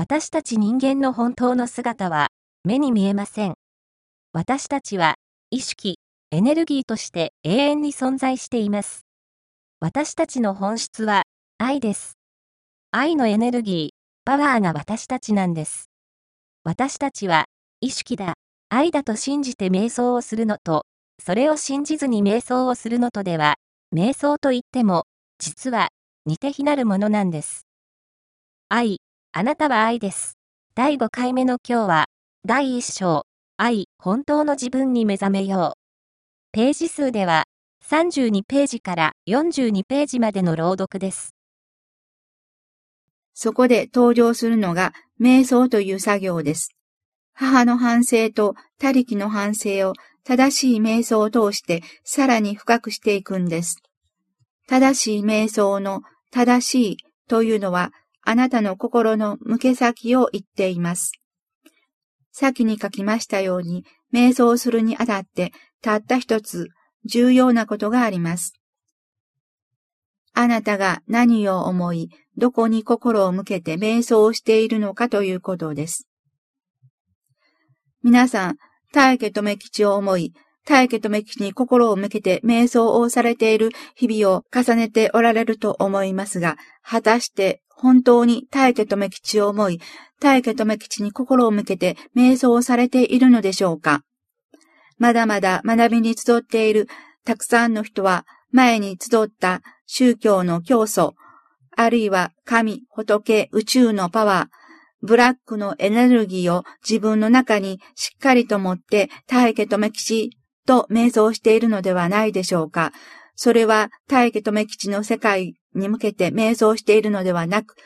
私たち人間の本当の姿は目に見えません。私たちは意識、エネルギーとして永遠に存在しています。私たちの本質は愛です。愛のエネルギー、パワーが私たちなんです。私たちは意識だ、愛だと信じて瞑想をするのと、それを信じずに瞑想をするのとでは、瞑想といっても、実は似て非なるものなんです。愛、あなたは愛です。第5回目の今日は、第1章、愛、本当の自分に目覚めよう。ページ数では、32ページから42ページまでの朗読です。そこで登場するのが、瞑想という作業です。母の反省と他力の反省を正しい瞑想を通してさらに深くしていくんです。正しい瞑想の正しいというのはあなたの心の向け先を言っています。先に書きましたように、瞑想するにあたってたった一つ重要なことがあります。あなたが何を思い、どこに心を向けて瞑想をしているのかということです。皆さん、大家留吉を思い、大家留吉に心を向けて瞑想をされている日々を重ねておられると思いますが、果たして本当に大家留吉を思い、大家留吉に心を向けて瞑想をされているのでしょうかまだまだ学びに集っているたくさんの人は、前に集った宗教の教祖、あるいは神、仏、宇宙のパワー、ブラックのエネルギーを自分の中にしっかりと持って大家留吉と瞑想しているのではないでしょうか。それは大家留吉の世界に向けて瞑想しているのではなく、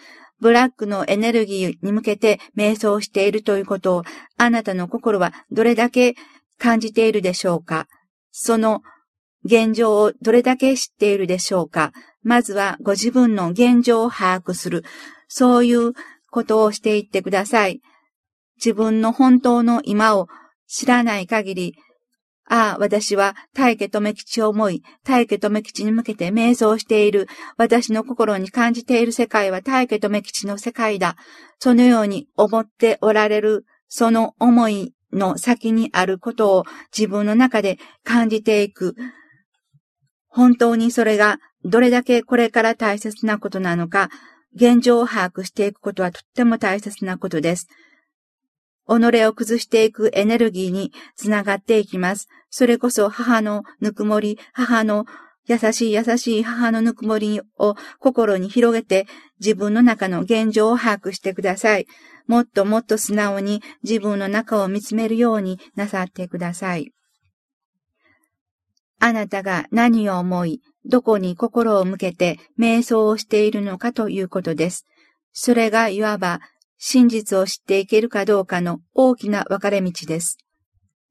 ブラックのエネルギーに向けて瞑想しているということを、あなたの心はどれだけ感じているでしょうか？その現状をどれだけ知っているでしょうか？まずはご自分の現状を把握する。そういうことをしていってください。自分の本当の今を知らない限り、ああ、私は大家留吉を思い、大家留吉に向けて瞑想している。私の心に感じている世界は大家留吉の世界だ。そのように思っておられる、その思いの先にあることを自分の中で感じていく。本当にそれがどれだけこれから大切なことなのか、現状を把握していくことはとっても大切なことです。己を崩していくエネルギーにつながっていきます。それこそ母のぬくもり、母の優しい優しい母のぬくもりを心に広げて自分の中の現状を把握してください。もっともっと素直に自分の中を見つめるようになさってください。あなたが何を思い、どこに心を向けて瞑想をしているのかということです。それがいわば真実を知っていけるかどうかの大きな分かれ道です。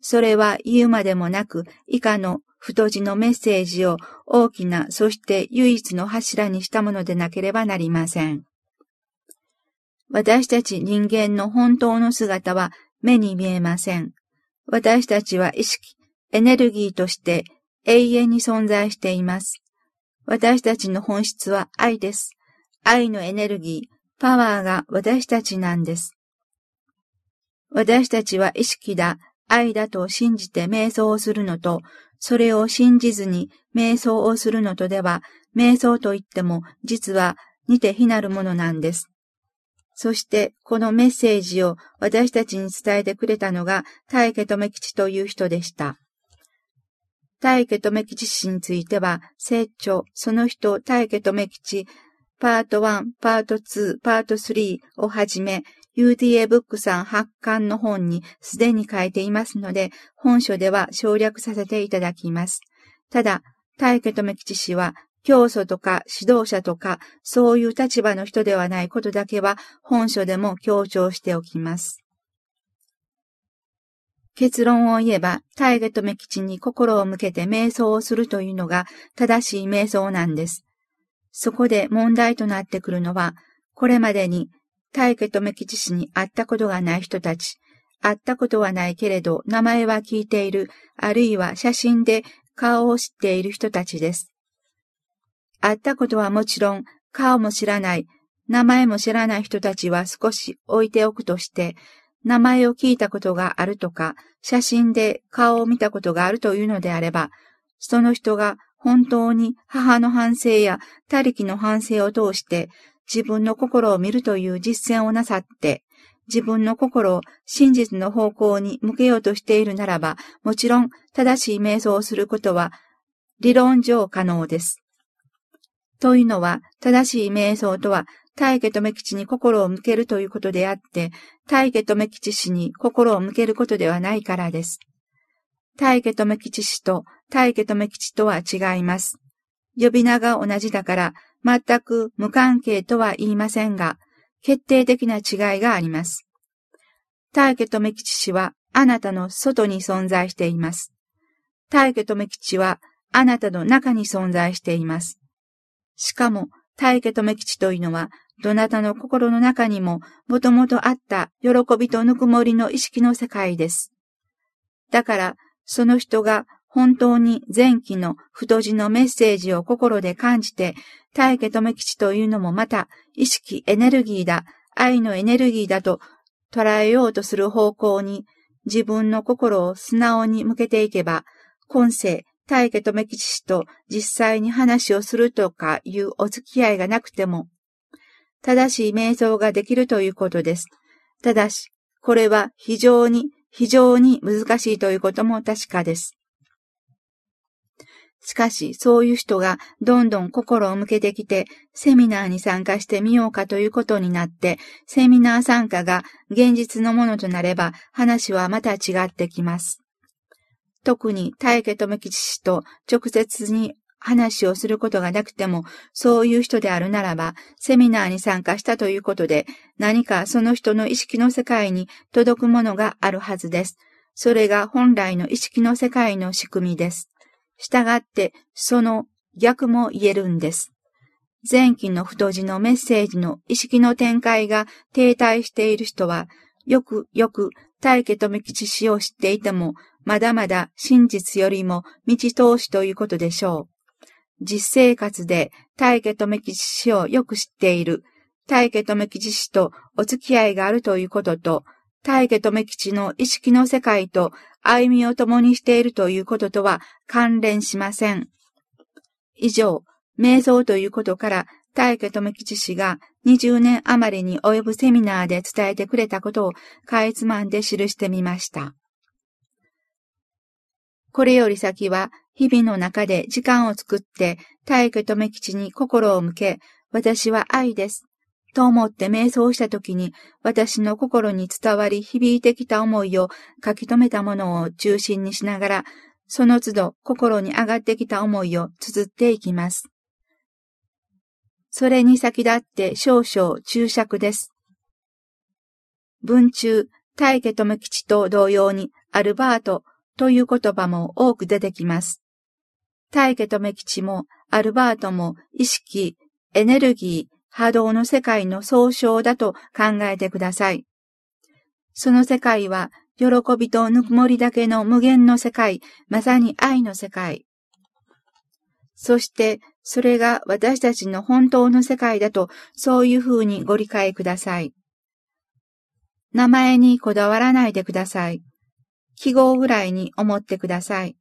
それは言うまでもなく以下の太字のメッセージを大きな、そして唯一の柱にしたものでなければなりません。私たち人間の本当の姿は目に見えません。私たちは意識、エネルギーとして永遠に存在しています。私たちの本質は愛です。愛のエネルギー、パワーが私たちなんです。私たちは意識だ、愛だと信じて瞑想をするのと、それを信じずに瞑想をするのとでは、瞑想といっても実は似て非なるものなんです。そしてこのメッセージを私たちに伝えてくれたのが大家留吉という人でした。大家留吉氏については、成長、その人、大家留吉、パート1、パート2、パート3をはじめ、UDA ブックさん発刊の本にすでに書いていますので、本書では省略させていただきます。ただ、大家留吉氏は、教祖とか指導者とか、そういう立場の人ではないことだけは、本書でも強調しておきます。結論を言えば、大河と目吉に心を向けて瞑想をするというのが正しい瞑想なんです。そこで問題となってくるのは、これまでに大家と目吉氏に会ったことがない人たち、会ったことはないけれど名前は聞いている、あるいは写真で顔を知っている人たちです。会ったことはもちろん顔も知らない、名前も知らない人たちは少し置いておくとして、名前を聞いたことがあるとか、写真で顔を見たことがあるというのであれば、その人が本当に母の反省や他力の反省を通して自分の心を見るという実践をなさって、自分の心を真実の方向に向けようとしているならば、もちろん正しい瞑想をすることは理論上可能です。というのは、正しい瞑想とは、大家留吉に心を向けるということであって、大家留吉氏に心を向けることではないからです。大家留吉氏と大家留吉とは違います。呼び名が同じだから、全く無関係とは言いませんが、決定的な違いがあります。大家留吉氏はあなたの外に存在しています。大家留吉はあなたの中に存在しています。しかも、大家留吉というのは、どなたの心の中にももともとあった喜びとぬくもりの意識の世界です。だから、その人が本当に前期の太字のメッセージを心で感じて、大家留吉というのもまた意識エネルギーだ、愛のエネルギーだと捉えようとする方向に自分の心を素直に向けていけば、今世、大家留吉氏と実際に話をするとかいうお付き合いがなくても、正しい瞑想ができるということです。ただし、これは非常に、非常に難しいということも確かです。しかし、そういう人がどんどん心を向けてきて、セミナーに参加してみようかということになって、セミナー参加が現実のものとなれば、話はまた違ってきます。特に大家留吉氏と直接に話をすることがなくても、そういう人であるならば、セミナーに参加したということで、何かその人の意識の世界に届くものがあるはずです。それが本来の意識の世界の仕組みです。従って、その逆も言えるんです。前期の太字のメッセージの意識の展開が停滞している人は、よくよく大家富吉氏を知っていても、まだまだ真実よりも道通しということでしょう。実生活で大家富吉氏をよく知っている、大家富吉氏とお付き合いがあるということと、大家留吉の意識の世界と歩みを共にしているということとは関連しません。以上、瞑想ということから大家留吉氏が20年余りに及ぶセミナーで伝えてくれたことをかいつまんで記してみました。これより先は日々の中で時間を作って大家留吉に心を向け、私は愛です。と思って瞑想した時に私の心に伝わり響いてきた思いを書き留めたものを中心にしながら、その都度心に上がってきた思いを綴っていきます。それに先立って少々注釈です。文中、大家智吉と同様にアルバートという言葉も多く出てきます。大家智吉もアルバートも意識、エネルギー、波動の世界の総称だと考えてください。その世界は、喜びとぬくもりだけの無限の世界、まさに愛の世界。そして、それが私たちの本当の世界だと、そういうふうにご理解ください。名前にこだわらないでください。記号ぐらいに思ってください。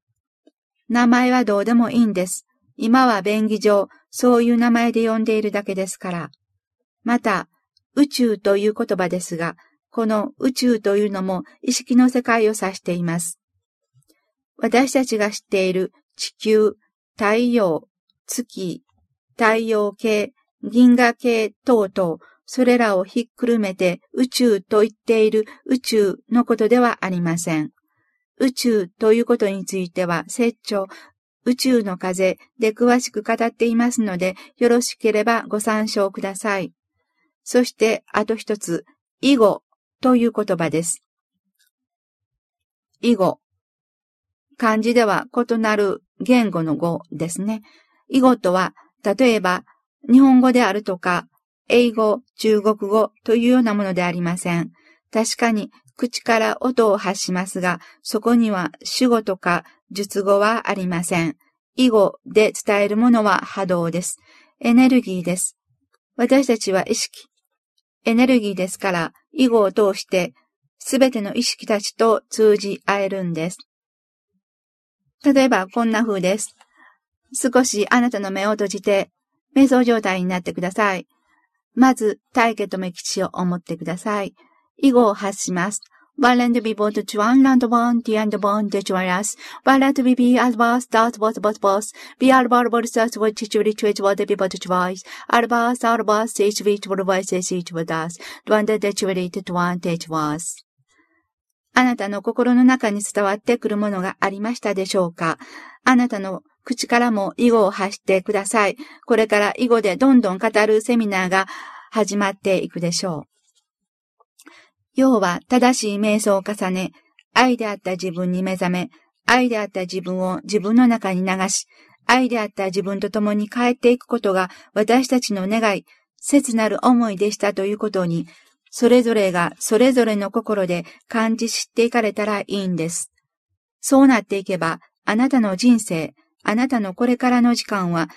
名前はどうでもいいんです。今は便宜上、そういう名前で呼んでいるだけですから。また、宇宙という言葉ですが、この宇宙というのも意識の世界を指しています。私たちが知っている地球、太陽、月、太陽系、銀河系等々、それらをひっくるめて宇宙と言っている宇宙のことではありません。宇宙ということについては、説長、宇宙の風で詳しく語っていますので、よろしければご参照ください。そして、あと一つ、囲碁という言葉です。囲碁。漢字では異なる言語の語ですね。囲碁とは、例えば、日本語であるとか、英語、中国語というようなものでありません。確かに口から音を発しますが、そこには主語とか術語はありません。囲碁で伝えるものは波動です。エネルギーです。私たちは意識、エネルギーですから、囲碁を通して、すべての意識たちと通じ合えるんです。例えば、こんな風です。少しあなたの目を閉じて、瞑想状態になってください。まず、体家と目吉を思ってください。囲碁を発します。Valent be both to one and one, the and one, the joyous. Valent be be as was, that was, was, was. Be all bar, bar, such what teach, which, which, what, be but choice. All bars, all bars, each, which, what, voice, each, what does. One, the, the, the, one, the, was. あなたの心の中に伝わってくるものがありましたでしょうかあなたの口からも囲碁を発してください。これから囲碁でどんどん語るセミナーが始まっていくでしょう。要は正しい瞑想を重ね、愛であった自分に目覚め、愛であった自分を自分の中に流し、愛であった自分と共に帰っていくことが私たちの願い、切なる思いでしたということに、それぞれがそれぞれの心で感じ知っていかれたらいいんです。そうなっていけば、あなたの人生、あなたのこれからの時間は、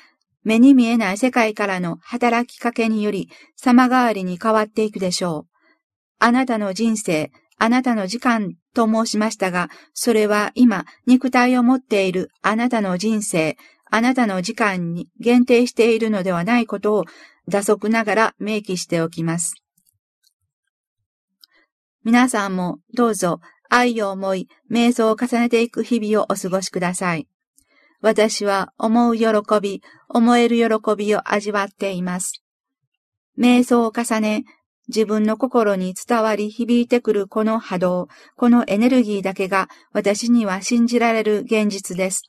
目に見えない世界からの働きかけにより様変わりに変わっていくでしょう。あなたの人生、あなたの時間と申しましたが、それは今、肉体を持っているあなたの人生、あなたの時間に限定しているのではないことを、打足ながら明記しておきます。皆さんもどうぞ愛を思い、瞑想を重ねていく日々をお過ごしください。私は思う喜び、思える喜びを味わっています。瞑想を重ね、自分の心に伝わり響いてくるこの波動、このエネルギーだけが私には信じられる現実です。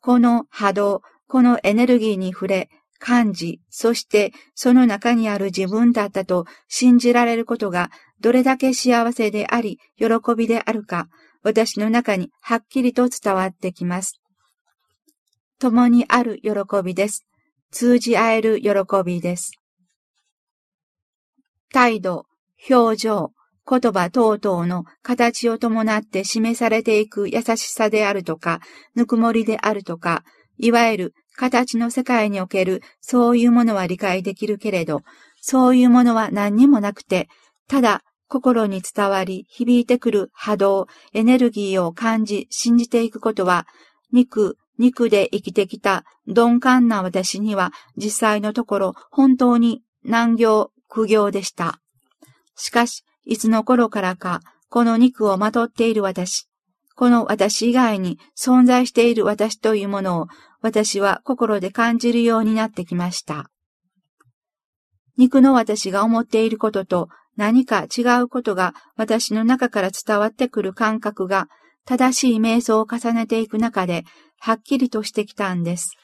この波動、このエネルギーに触れ、感じ、そしてその中にある自分だったと信じられることがどれだけ幸せであり、喜びであるか、私の中にはっきりと伝わってきます。共にある喜びです。通じ合える喜びです。態度、表情、言葉等々の形を伴って示されていく優しさであるとか、ぬくもりであるとか、いわゆる形の世界におけるそういうものは理解できるけれど、そういうものは何にもなくて、ただ心に伝わり響いてくる波動、エネルギーを感じ信じていくことは、肉、肉で生きてきた鈍感な私には実際のところ本当に難行、苦行でした。しかし、いつの頃からか、この肉をまとっている私、この私以外に存在している私というものを私は心で感じるようになってきました。肉の私が思っていることと何か違うことが私の中から伝わってくる感覚が正しい瞑想を重ねていく中ではっきりとしてきたんです。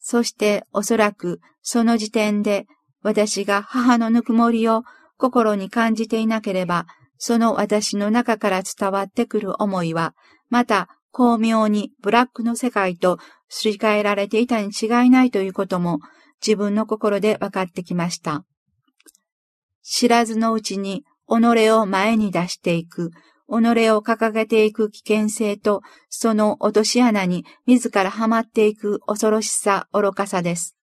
そしておそらくその時点で私が母のぬくもりを心に感じていなければ、その私の中から伝わってくる思いは、また巧妙にブラックの世界とすり替えられていたに違いないということも自分の心で分かってきました。知らずのうちに己を前に出していく、己を掲げていく危険性と、その落とし穴に自らはまっていく恐ろしさ、愚かさです。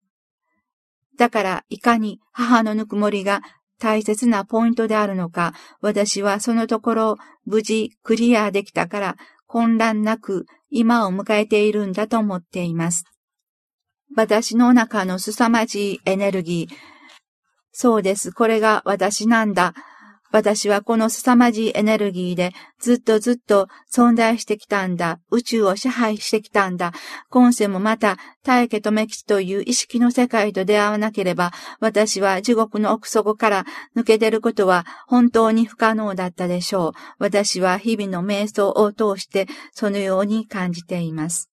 だから、いかに母のぬくもりが大切なポイントであるのか、私はそのところを無事クリアできたから混乱なく今を迎えているんだと思っています。私の中の凄まじいエネルギー。そうです。これが私なんだ。私はこの凄まじいエネルギーでずっとずっと存在してきたんだ。宇宙を支配してきたんだ。今世もまた大家とメキシという意識の世界と出会わなければ、私は地獄の奥底から抜け出ることは本当に不可能だったでしょう。私は日々の瞑想を通してそのように感じています。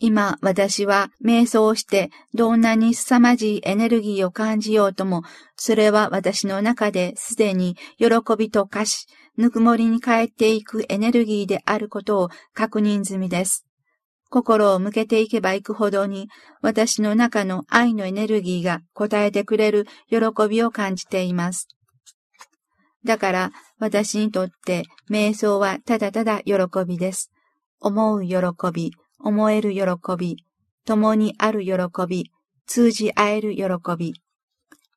今、私は瞑想してどんなに凄まじいエネルギーを感じようとも、それは私の中ですでに喜びと歌詞、ぬくもりに変えていくエネルギーであることを確認済みです。心を向けていけばいくほどに、私の中の愛のエネルギーが応えてくれる喜びを感じています。だから、私にとって瞑想はただただ喜びです。思う喜び、思える喜び、共にある喜び、通じ合える喜び。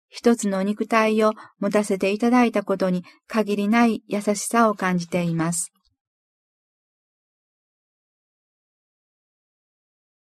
一つの肉体を持たせていただいたことに限りない優しさを感じています。